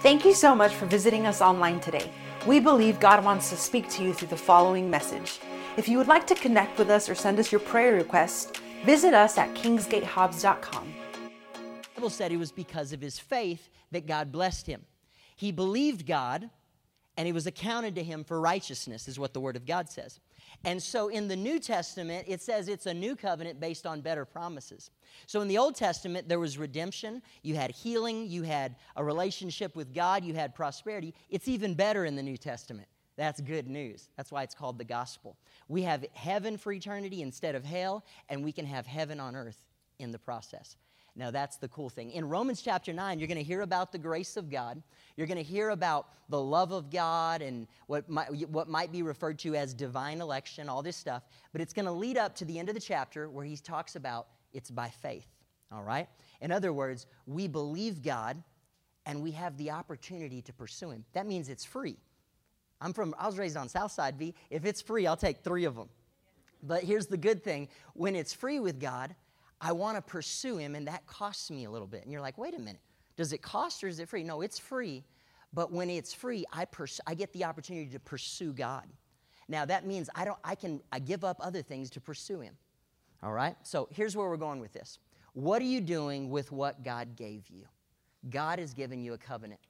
Thank you so much for visiting us online today. We believe God wants to speak to you through the following message. If you would like to connect with us or send us your prayer request, visit us at kingsgatehobbs.com. The Bible said it was because of his faith that God blessed him. He believed God and it was accounted to him for righteousness, is what the Word of God says. And so in the New Testament, it says it's a new covenant based on better promises. So in the Old Testament, there was redemption, you had healing, you had a relationship with God, you had prosperity. It's even better in the New Testament. That's good news. That's why it's called the gospel. We have heaven for eternity instead of hell, and we can have heaven on earth in the process. Now, that's the cool thing. In Romans chapter 9, you're going to hear about the grace of God. You're going to hear about the love of God and what might, what might be referred to as divine election, all this stuff. But it's going to lead up to the end of the chapter where he talks about it's by faith. All right? In other words, we believe God and we have the opportunity to pursue him. That means it's free. I'm from, I was raised on Southside V. If it's free, I'll take three of them. But here's the good thing when it's free with God, I want to pursue him, and that costs me a little bit. And you're like, wait a minute, does it cost or is it free? No, it's free. But when it's free, I, pers- I get the opportunity to pursue God. Now that means I don't I can I give up other things to pursue him. All right? So here's where we're going with this. What are you doing with what God gave you? God has given you a covenant.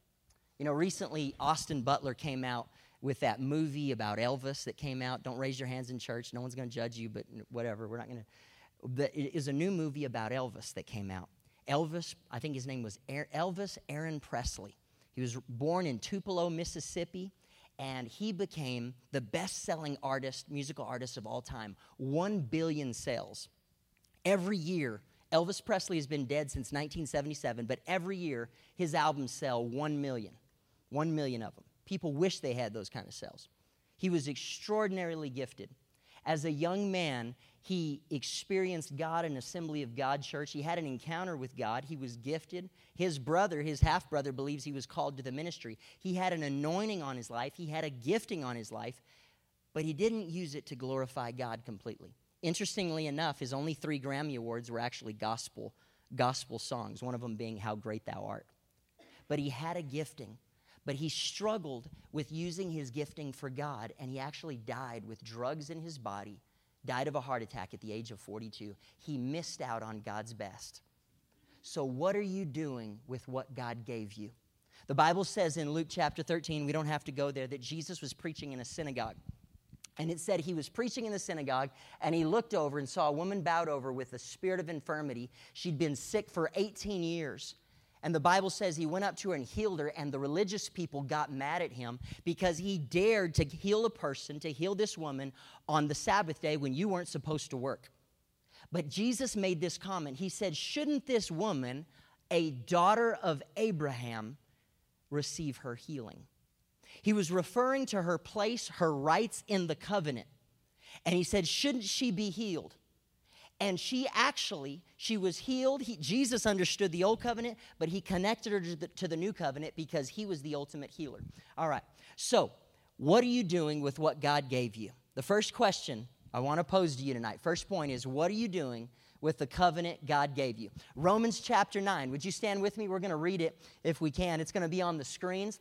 You know, recently Austin Butler came out with that movie about Elvis that came out. Don't raise your hands in church. No one's going to judge you, but whatever. We're not going to it is a new movie about Elvis that came out. Elvis, I think his name was Elvis Aaron Presley. He was born in Tupelo, Mississippi, and he became the best selling artist, musical artist of all time. One billion sales. Every year, Elvis Presley has been dead since 1977, but every year his albums sell one million. One million of them. People wish they had those kind of sales. He was extraordinarily gifted. As a young man, he experienced God in Assembly of God church. He had an encounter with God. He was gifted. His brother, his half brother, believes he was called to the ministry. He had an anointing on his life, he had a gifting on his life, but he didn't use it to glorify God completely. Interestingly enough, his only three Grammy Awards were actually gospel, gospel songs, one of them being How Great Thou Art. But he had a gifting but he struggled with using his gifting for God, and he actually died with drugs in his body died of a heart attack at the age of 42. He missed out on God's best. So, what are you doing with what God gave you? The Bible says in Luke chapter 13, we don't have to go there, that Jesus was preaching in a synagogue. And it said he was preaching in the synagogue, and he looked over and saw a woman bowed over with a spirit of infirmity. She'd been sick for 18 years. And the Bible says he went up to her and healed her, and the religious people got mad at him because he dared to heal a person, to heal this woman on the Sabbath day when you weren't supposed to work. But Jesus made this comment. He said, Shouldn't this woman, a daughter of Abraham, receive her healing? He was referring to her place, her rights in the covenant. And he said, Shouldn't she be healed? And she actually she was healed. He, jesus understood the old covenant but he connected her to the, to the new covenant because he was the ultimate healer. All right. So what are you doing with what god gave you? The first question i want to pose to you tonight first point is what are you doing with the covenant god gave you? Romans chapter 9 would you stand with me? We're going to read it if we can. It's going to be on the screens.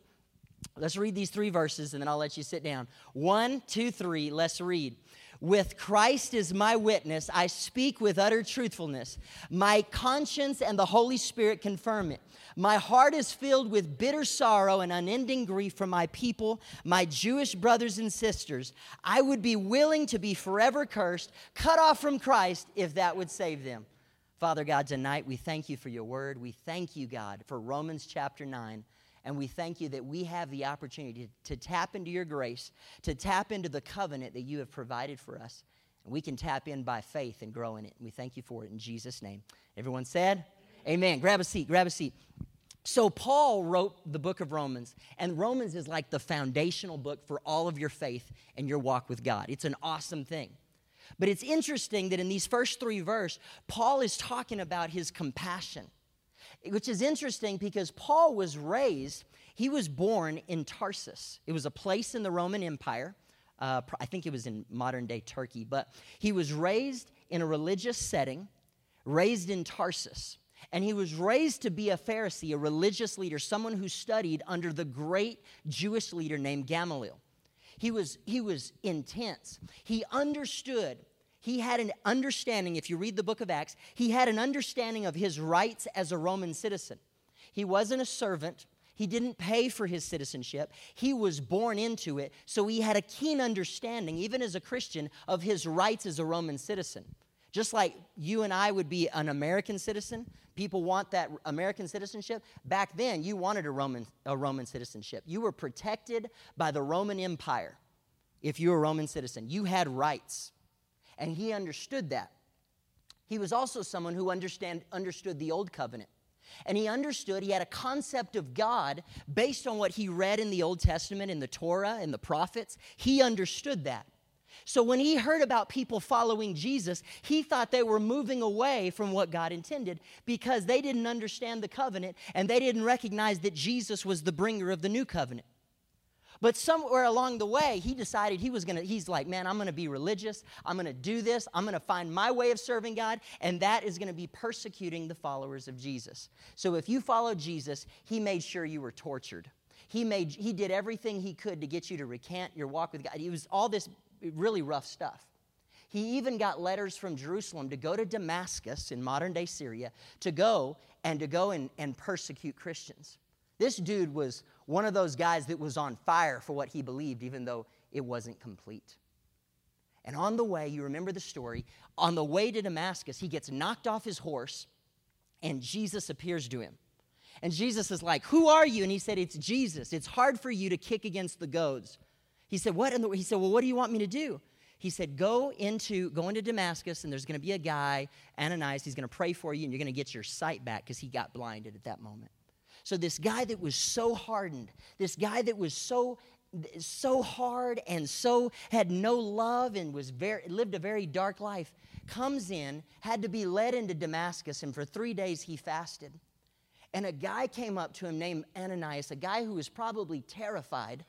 Let's read these three verses and then i'll let you sit down. One two three. Let's read with Christ as my witness, I speak with utter truthfulness. My conscience and the Holy Spirit confirm it. My heart is filled with bitter sorrow and unending grief for my people, my Jewish brothers and sisters. I would be willing to be forever cursed, cut off from Christ, if that would save them. Father God, tonight we thank you for your word. We thank you, God, for Romans chapter 9. And we thank you that we have the opportunity to, tap into your grace, to tap into the covenant that you have provided for us. And we can tap in by faith and grow in it. And we thank you for it in Jesus' name. Everyone said, Amen. Amen. Grab a seat, grab a seat. So, Paul wrote the book of Romans, and Romans is like the foundational book for all of your faith and your walk with God. It's an awesome thing. But it's interesting that in these first three verses, Paul is talking about his compassion which is interesting because Paul was raised, he was born in Tarsus. It was a place in the Roman Empire. Uh, I think it was in modern day Turkey, but he was raised in a religious setting, raised in Tarsus. And he was raised to be a Pharisee, a religious leader, someone who studied under the great Jewish leader named Gamaliel. He was, he was intense. He understood, he had an understanding, if you read the book of Acts, he had an understanding of his rights as a Roman citizen. He wasn't a servant, he didn't pay for his citizenship. He was born into it. So he had a keen understanding, even as a Christian, of his rights as a Roman citizen. Just like you and I would be an American citizen, people want that American citizenship. Back then, you wanted a Roman, a Roman citizenship. You were protected by the Roman Empire if you were a Roman citizen. You had rights. And he understood that. He was also someone who understand, understood the Old Covenant. And he understood, he had a concept of God based on what he read in the Old Testament, in the Torah, in the prophets. He understood that. So when he heard about people following Jesus, he thought they were moving away from what God intended because they didn't understand the covenant and they didn't recognize that Jesus was the bringer of the new covenant. But somewhere along the way, he decided he was gonna, he's like, man, I'm gonna be religious. I'm gonna do this. I'm gonna find my way of serving God, and that is gonna be persecuting the followers of Jesus. So if you follow Jesus, he made sure you were tortured. He, made, he did everything he could to get you to recant your walk with God. It was all this really rough stuff. He even got letters from Jerusalem to go to Damascus in modern day Syria to go and to go and, and persecute Christians. This dude was one of those guys that was on fire for what he believed, even though it wasn't complete. And on the way, you remember the story, on the way to Damascus, he gets knocked off his horse, and Jesus appears to him. And Jesus is like, Who are you? And he said, It's Jesus. It's hard for you to kick against the goads. He said, What? He said, Well, what do you want me to do? He said, Go into, go into Damascus, and there's going to be a guy, Ananias, he's going to pray for you, and you're going to get your sight back because he got blinded at that moment. So, this guy that was so hardened, this guy that was so so hard and so had no love and was very lived a very dark life comes in had to be led into damascus and for three days he fasted. And a guy came up to him named ananias a guy who was probably terrified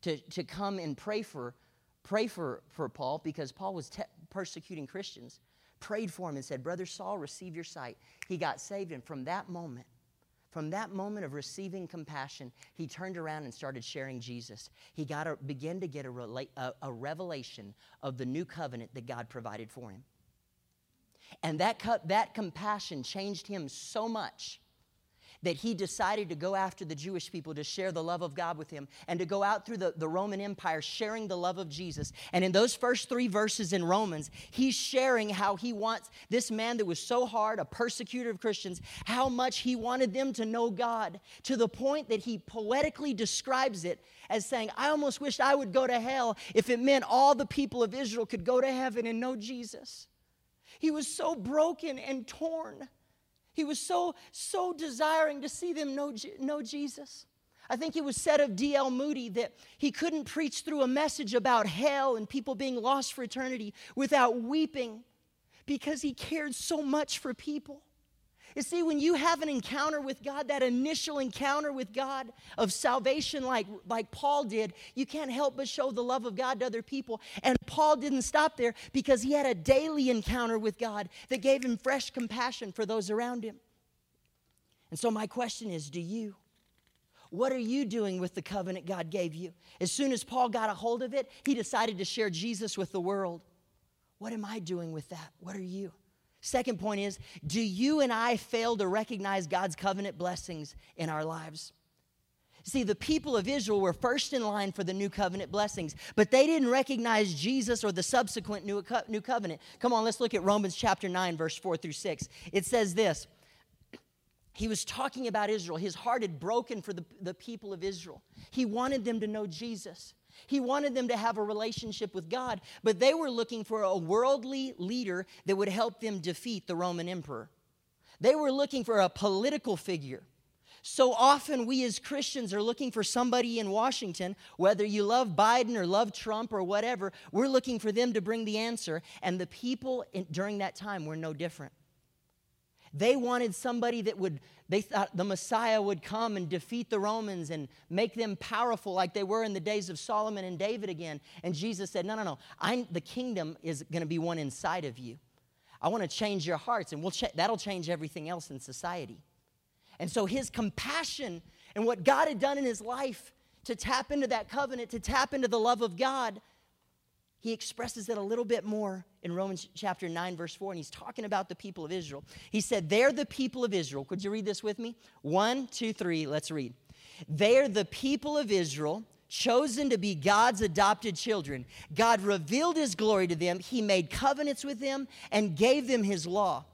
to, to come and pray for pray for, for paul because paul was te- persecuting christians prayed for him and said brother saul receive your sight. He got saved and from that moment from that moment of receiving compassion, he turned around and started sharing Jesus. He got a, began to get a, rela- a, a revelation of the new covenant that God provided for him. And that, that compassion changed him so much that he decided to go after the Jewish people to share the love of God with him and to go out through the, the Roman Empire sharing the love of Jesus. And in those first three verses in Romans, he's sharing how he wants this man that was so hard, a persecutor of Christians, how much he wanted them to know God to the point that he poetically describes it as saying, I almost wished I would go to hell if it meant all the people of Israel could go to heaven and know Jesus. He was so broken and torn he was so, so desiring to see them know, know Jesus. I think it was said of D.L. Moody that he couldn't preach through a message about hell and people being lost for eternity without weeping because he cared so much for people. You see, when you have an encounter with God, that initial encounter with God of salvation, like, like Paul did, you can't help but show the love of God to other people. And Paul didn't stop there because he had a daily encounter with God that gave him fresh compassion for those around him. And so, my question is do you? What are you doing with the covenant God gave you? As soon as Paul got a hold of it, he decided to share Jesus with the world. What am I doing with that? What are you? Second point is do you and I fail to recognize God's covenant blessings in our lives? See, the people of Israel were first in line for the new covenant blessings, but they didn't recognize Jesus or the subsequent new, co- new covenant. Come on, let's look at Romans chapter 9, verse 4 through 6. It says this He was talking about Israel. His heart had broken for the, the people of Israel. He wanted them to know Jesus. He wanted them to have a relationship with God, but they were looking for a worldly leader that would help them defeat the Roman emperor. They were looking for a political figure. So often, we as Christians are looking for somebody in Washington, whether you love Biden or love Trump or whatever, we're looking for them to bring the answer. And the people in, during that time were no different. They wanted somebody that would, they thought the Messiah would come and defeat the Romans and make them powerful like they were in the days of Solomon and David again. And Jesus said, No, no, no. I'm, the kingdom is going to be one inside of you. I want to change your hearts, and we'll ch- that'll change everything else in society. And so his compassion and what God had done in his life to tap into that covenant, to tap into the love of God, he expresses it a little bit more in Romans chapter 9, verse 4, and he's talking about the people of Israel. He said, They're the people of Israel. Could you read this with me? One, two, three, let's read. They're the people of Israel, chosen to be God's adopted children. God revealed his glory to them, he made covenants with them, and gave them his law.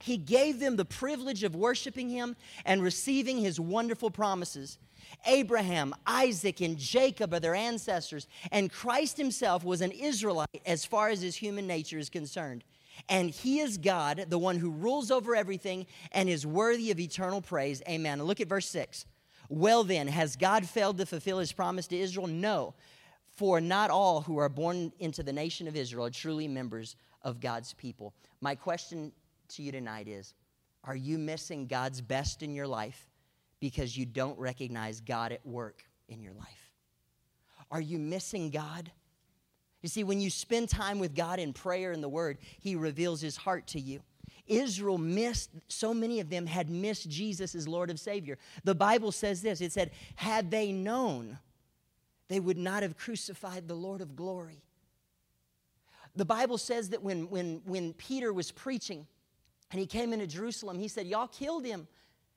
He gave them the privilege of worshiping him and receiving his wonderful promises. Abraham, Isaac, and Jacob are their ancestors, and Christ himself was an Israelite as far as his human nature is concerned. And he is God, the one who rules over everything and is worthy of eternal praise. Amen. look at verse 6. Well, then, has God failed to fulfill his promise to Israel? No, for not all who are born into the nation of Israel are truly members of God's people. My question to you tonight is Are you missing God's best in your life because you don't recognize God at work in your life? Are you missing God? You see, when you spend time with God in prayer and the Word, He reveals His heart to you. Israel missed, so many of them had missed Jesus as Lord of Savior. The Bible says this it said, had they known, they would not have crucified the Lord of glory. The Bible says that when, when, when Peter was preaching and he came into Jerusalem, he said, Y'all killed him.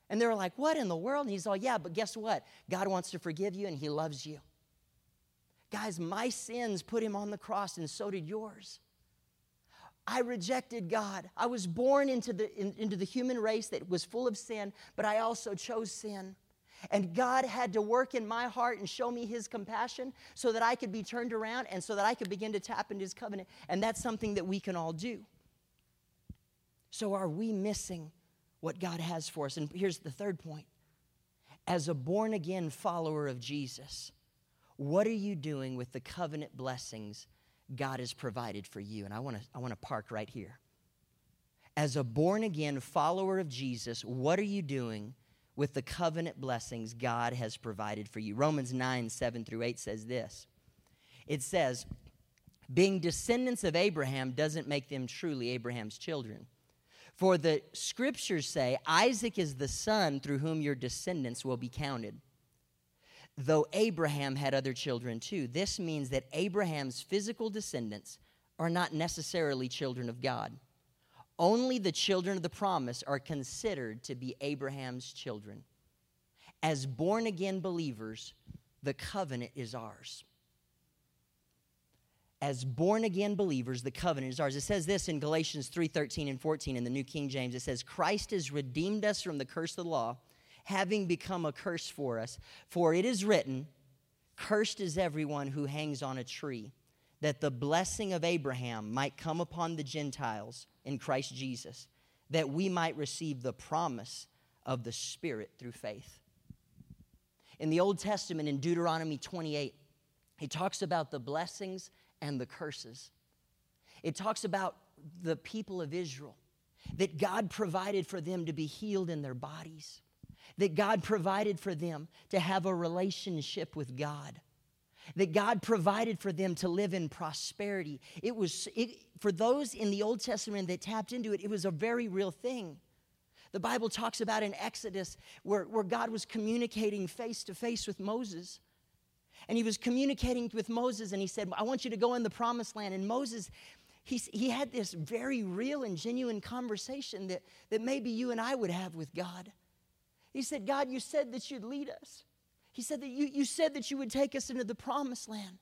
And they were like, What in the world? And he's all, Yeah, but guess what? God wants to forgive you and he loves you. Guys, my sins put him on the cross, and so did yours. I rejected God. I was born into the, in, into the human race that was full of sin, but I also chose sin. And God had to work in my heart and show me His compassion so that I could be turned around and so that I could begin to tap into His covenant. And that's something that we can all do. So, are we missing what God has for us? And here's the third point as a born again follower of Jesus, what are you doing with the covenant blessings God has provided for you. And I want to I want to park right here. As a born again follower of Jesus, what are you doing with the covenant blessings God has provided for you? Romans 9, 7 through 8 says this. It says, being descendants of Abraham doesn't make them truly Abraham's children. For the scriptures say, Isaac is the son through whom your descendants will be counted though Abraham had other children too. This means that Abraham's physical descendants are not necessarily children of God. Only the children of the promise are considered to be Abraham's children. As born again believers, the covenant is ours. As born again believers, the covenant is ours. It says this in Galatians 3.13 and 14 in the New King James. It says, Christ has redeemed us from the curse of the law having become a curse for us. For it is written, Cursed is everyone who hangs on a tree, that the blessing of Abraham might come upon the Gentiles in Christ Jesus, that we might receive the promise of the Spirit through faith. In the Old Testament, in Deuteronomy 28, he talks about the blessings and the curses. It talks about the people of Israel, that God provided for them to be healed in their bodies that God provided for them to have a relationship with God, that God provided for them to live in prosperity. It was, it, for those in the Old Testament that tapped into it, it was a very real thing. The Bible talks about in Exodus where, where God was communicating face to face with Moses. And he was communicating with Moses, and he said, I want you to go in the promised land. And Moses, he, he had this very real and genuine conversation that, that maybe you and I would have with God. He said, God, you said that you'd lead us. He said that you, you said that you would take us into the promised land.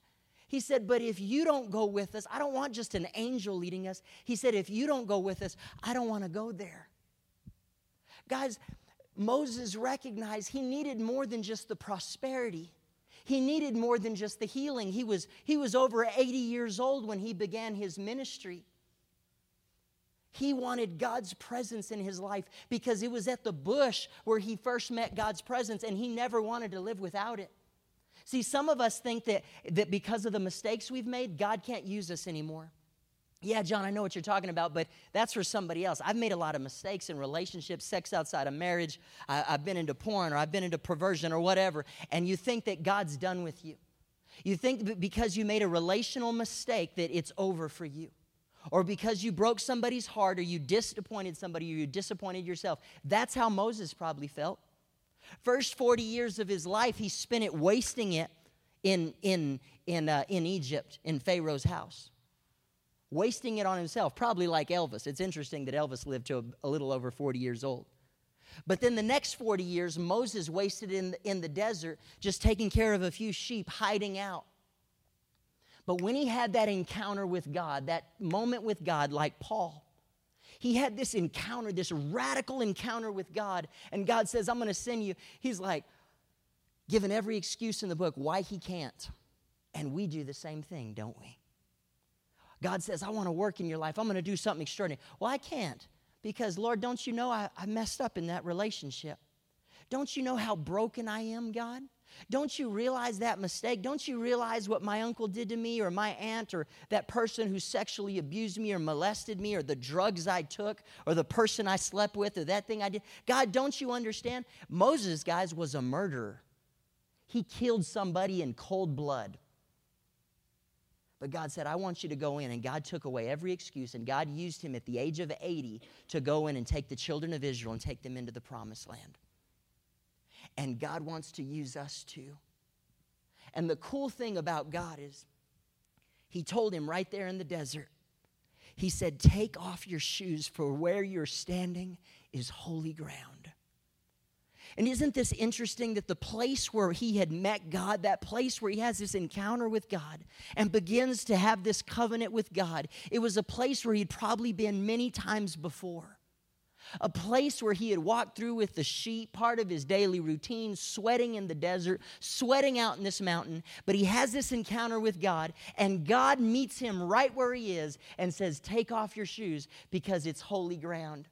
He said, But if you don't go with us, I don't want just an angel leading us. He said, If you don't go with us, I don't want to go there. Guys, Moses recognized he needed more than just the prosperity. He needed more than just the healing. He was, he was over 80 years old when he began his ministry. He wanted God's presence in his life because it was at the bush where he first met God's presence and he never wanted to live without it. See, some of us think that, that because of the mistakes we've made, God can't use us anymore. Yeah, John, I know what you're talking about, but that's for somebody else. I've made a lot of mistakes in relationships, sex outside of marriage. I, have been into porn or I've been into perversion or whatever, and you think that God's done with you. You think because you made a relational mistake that it's over for you. or because you broke somebody's heart or you disappointed somebody or you disappointed yourself. That's how Moses probably felt. First 40 years of his life, he spent it wasting it in, in, in, uh, in Egypt, in Pharaoh's house. Wasting it on himself, probably like Elvis. It's interesting that Elvis lived to a, a little over 40 years old. But then the next 40 years, Moses wasted in the, in the desert just taking care of a few sheep, hiding out. But when he had that encounter with God, that moment with God, like Paul, he had this encounter, this radical encounter with God, and God says, I'm going to send you. He's like, given every excuse in the book why he can't. And we do the same thing, don't we? God says, I want to work in your life. I'm going to do something extraordinary. Well, I can't because, Lord, don't you know I, I messed up in that relationship? Don't you know how broken I am, God? Don't you realize that mistake? Don't you realize what my uncle did to me, or my aunt, or that person who sexually abused me, or molested me, or the drugs I took, or the person I slept with, or that thing I did? God, don't you understand? Moses, guys, was a murderer. He killed somebody in cold blood. But God said, I want you to go in. And God took away every excuse. And God used him at the age of 80 to go in and take the children of Israel and take them into the promised land. And God wants to use us too. And the cool thing about God is, He told him right there in the desert, He said, Take off your shoes, for where you're standing is holy ground. And isn't this interesting that the place where he had met God, that place where he has this encounter with God and begins to have this covenant with God, it was a place where he'd probably been many times before a place where he had walked through with the sheep, part of his daily routine, sweating in the desert, sweating out in this mountain. But he has this encounter with God, and God meets him right where he is and says, Take off your shoes because it's holy ground.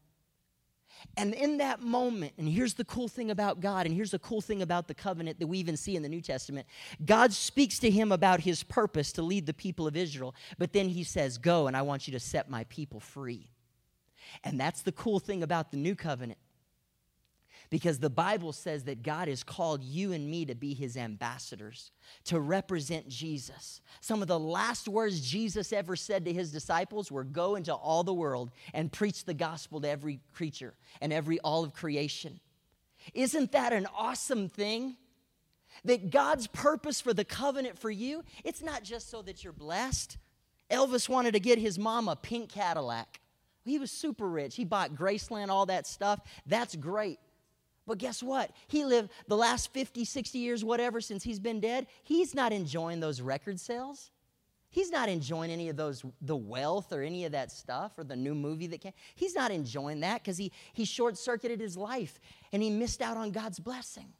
And in that moment, and here's the cool thing about God, and here's the cool thing about the covenant that we even see in the New Testament God speaks to him about his purpose to lead the people of Israel, but then he says, Go, and I want you to set my people free. And that's the cool thing about the new covenant. Because the Bible says that God has called you and me to be his ambassadors, to represent Jesus. Some of the last words Jesus ever said to his disciples were go into all the world and preach the gospel to every creature and every all of creation. Isn't that an awesome thing? That God's purpose for the covenant for you, it's not just so that you're blessed. Elvis wanted to get his mom a pink Cadillac. He was super rich. He bought Graceland, all that stuff. That's great. But guess what? He lived the last 50, 60 years, whatever, since he's been dead. He's not enjoying those record sales. He's not enjoying any of those, the wealth or any of that stuff or the new movie that came. He's not enjoying that because he, he short circuited his life and he missed out on God's blessing.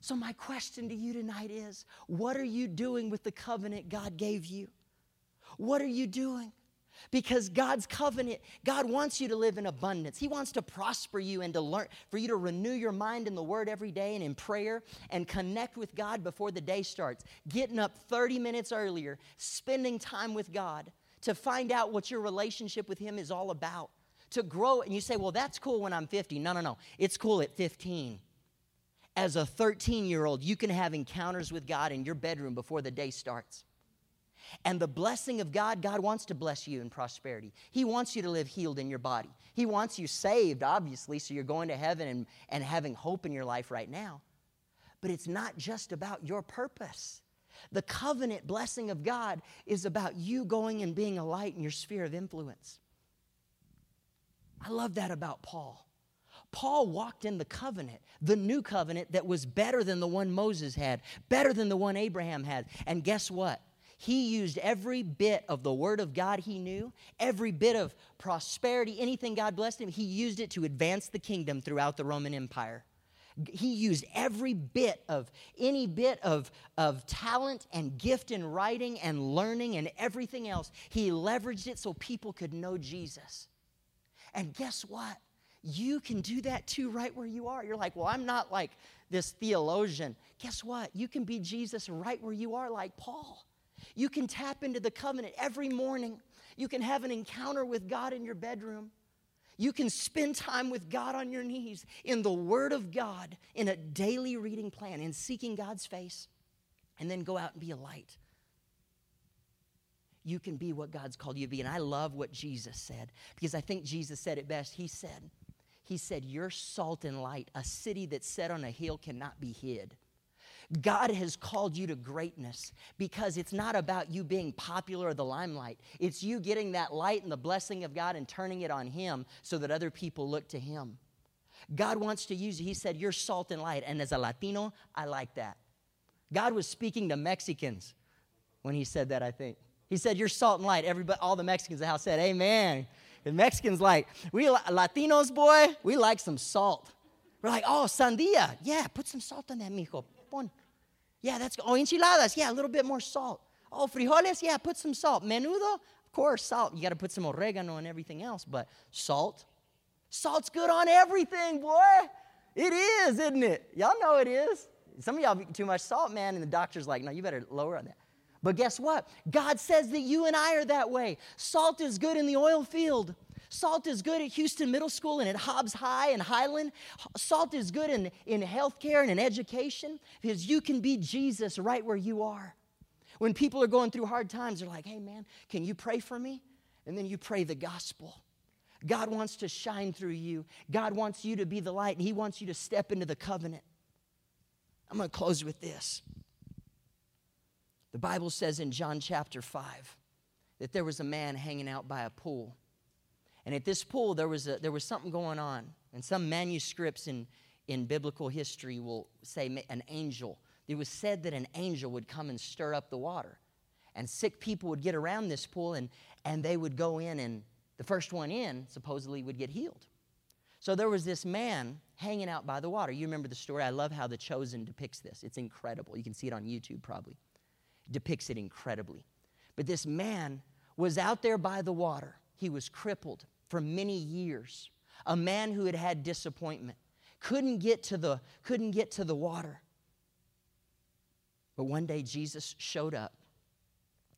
So, my question to you tonight is what are you doing with the covenant God gave you? What are you doing? Because God's covenant, God wants you to live in abundance. He wants to prosper you and to learn, for you to renew your mind in the Word every day and in prayer and connect with God before the day starts. Getting up 30 minutes earlier, spending time with God to find out what your relationship with Him is all about. To grow, and you say, well, that's cool when I'm 50. No, no, no. It's cool at 15. As a 13 year old, you can have encounters with God in your bedroom before the day starts. And the blessing of God, God wants to bless you in prosperity. He wants you to live healed in your body. He wants you saved, obviously, so you're going to heaven and, and having hope in your life right now. But it's not just about your purpose. The covenant blessing of God is about you going and being a light in your sphere of influence. I love that about Paul. Paul walked in the covenant, the new covenant that was better than the one Moses had, better than the one Abraham had. And guess what? He used every bit of the Word of God he knew, every bit of prosperity, anything God blessed him, he used it to advance the kingdom throughout the Roman Empire. He used every bit of any bit of, of talent and gift in writing and learning and everything else. He leveraged it so people could know Jesus. And guess what? You can do that too, right where you are. You're like, well, I'm not like this theologian. Guess what? You can be Jesus right where you are, like Paul. You can tap into the covenant every morning. You can have an encounter with God in your bedroom. You can spend time with God on your knees in the Word of God in a daily reading plan in seeking God's face, and then go out and be a light. you can be what God's called you to be. And I love what Jesus said because I think Jesus said it best. He said, He said, You're salt and light. A city that's set on a hill cannot be hid. God has called you to greatness because it's not about you being popular or the limelight. It's you getting that light and the blessing of God and turning it on Him so that other people look to Him. God wants to use you. He said, You're salt and light. And as a Latino, I like that. God was speaking to Mexicans when He said that, I think. He said, You're salt and light. Everybody, all the Mexicans in the house said, Amen. The Mexicans like, we Latinos, boy, we like some salt. We're like, oh, sandia. Yeah, put some salt on that, mijo. Pon. Yeah, that's Oh, enchiladas. Yeah, a little bit more salt. Oh, frijoles. Yeah, put some salt. Menudo. Of course, salt. You got to put some oregano and everything else, but salt. Salt's good on everything, boy. It is, isn't it? Y'all know it is. Some of y'all eat too much salt, man, and the doctor's like, no, you better lower on that. But guess what? God says that you and I are that way. Salt is good in the oil field. Salt is good at Houston Middle School and at Hobbs High and Highland. Salt is good in, in healthcare and in education because you can be Jesus right where you are. When people are going through hard times, they're like, hey, man, can you pray for me? And then you pray the gospel. God wants to shine through you. God wants you to be the light, and He wants you to step into the covenant. I'm going to close with this. The Bible says in John chapter 5 that there was a man hanging out by a pool. And at this pool, there was, a, there was something going on. And some manuscripts in, in biblical history will say an angel. It was said that an angel would come and stir up the water. And sick people would get around this pool and, and they would go in, and the first one in supposedly would get healed. So there was this man hanging out by the water. You remember the story. I love how The Chosen depicts this. It's incredible. You can see it on YouTube probably depicts it incredibly. But this man was out there by the water. He was crippled for many years. A man who had had disappointment. Couldn't get to the, couldn't get to the water. But one day Jesus showed up,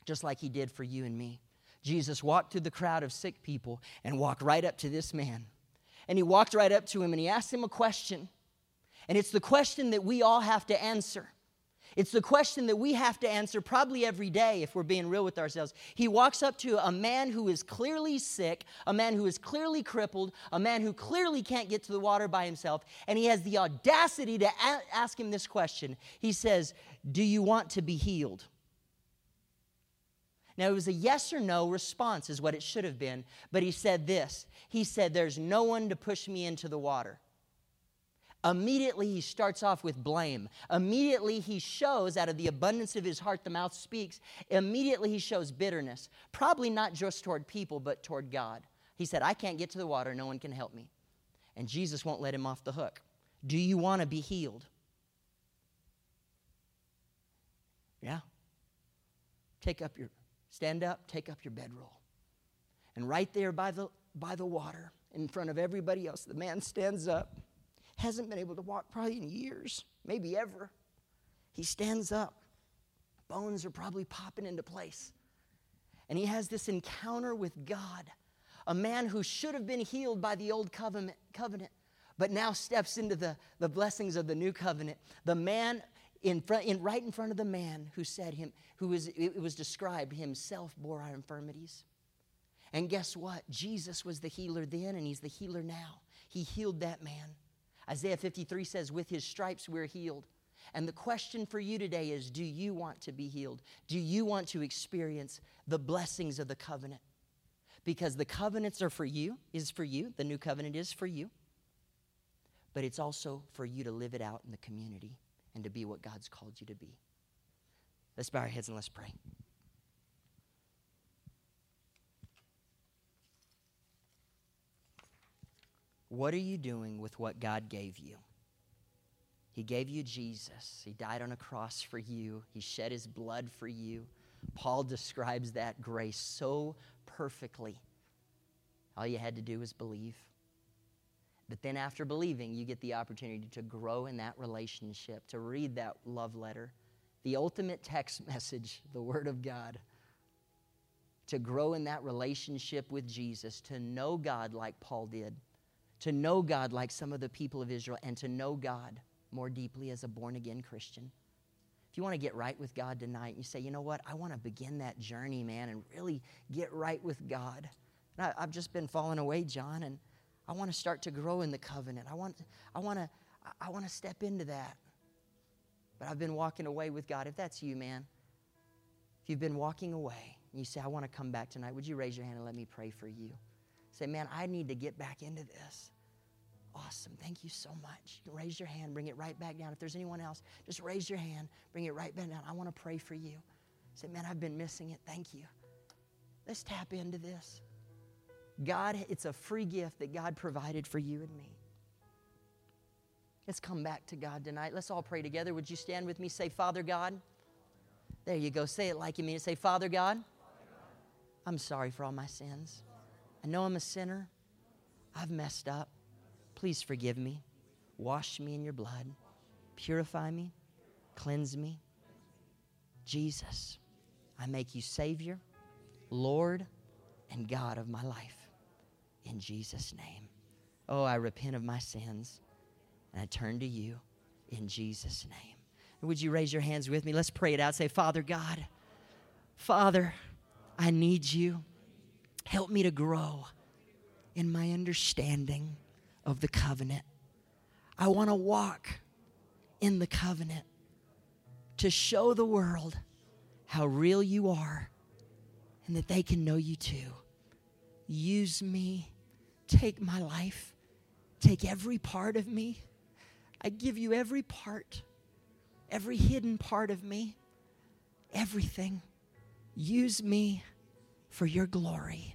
just like he did for you and me. Jesus walked through the crowd of sick people and walked right up to this man. And he walked right up to him and he asked him a question. And it's the question that we all have to answer. It's the question that we have to answer probably every day if we're being real with ourselves. He walks up to a man who is clearly sick, a man who is clearly crippled, a man who clearly can't get to the water by himself, and he has the audacity to a- ask him this question. He says, Do you want to be healed? Now, it was a yes or no response, is what it should have been, but he said this He said, There's no one to push me into the water. Immediately, he starts off with blame. Immediately, he shows out of the abundance of his heart, the mouth speaks. Immediately, he shows bitterness, probably not just toward people, but toward God. He said, I can't get to the water, no one can help me. And Jesus won't let him off the hook. Do you want to be healed? Yeah. Take up your, stand up, take up your bedroll. And right there by the, by the water, in front of everybody else, the man stands up hasn't been able to walk probably in years, maybe ever. He stands up. Bones are probably popping into place. And he has this encounter with God, a man who should have been healed by the old covenant, covenant but now steps into the, the blessings of the new covenant. The man in front, in, right in front of the man who said him, who was, it was described himself bore our infirmities. And guess what? Jesus was the healer then, and he's the healer now. He healed that man. Isaiah 53 says, With his stripes we're healed. And the question for you today is Do you want to be healed? Do you want to experience the blessings of the covenant? Because the covenants are for you, is for you. The new covenant is for you. But it's also for you to live it out in the community and to be what God's called you to be. Let's bow our heads and let's pray. What are you doing with what God gave you? He gave you Jesus. He died on a cross for you. He shed his blood for you. Paul describes that grace so perfectly. All you had to do was believe. But then, after believing, you get the opportunity to grow in that relationship, to read that love letter, the ultimate text message, the Word of God, to grow in that relationship with Jesus, to know God like Paul did to know God like some of the people of Israel, and to know God more deeply as a born again Christian. If you want to get right with God tonight, you say, you know what, I want to begin that journey, man, and really get right with God. And I, have just been falling away, John, and I want to start to grow in the covenant. I want, I want to, I want to step into that. But I've been walking away with God. If that's you, man, if you've been walking away and you say, I want to come back tonight, would you raise your hand and let me pray for you? Say, man, I need to get back into this. Awesome. Thank you so much. You raise your hand, bring it right back down. If there's anyone else, just raise your hand, bring it right back down. I want to pray for you. Say, man, I've been missing it. Thank you. Let's tap into this. God, it's a free gift that God provided for you and me. Let's come back to God tonight. Let's all pray together. Would you stand with me? Say, Father God. There you go. Say it like you mean it. Say, Father God, I'm sorry for all my sins. I know I'm a sinner. I've messed up. Please forgive me. Wash me in your blood. Purify me. Cleanse me. Jesus, I make you Savior, Lord, and God of my life. In Jesus' name. Oh, I repent of my sins and I turn to you in Jesus' name. would you raise your hands with me? Let's pray it out. Say, Father God, Father, I need you. Help me to grow in my understanding of the covenant. I want to walk in the covenant to show the world how real you are and that they can know you too. Use me. Take my life. Take every part of me. I give you every part, every hidden part of me, everything. Use me for your glory.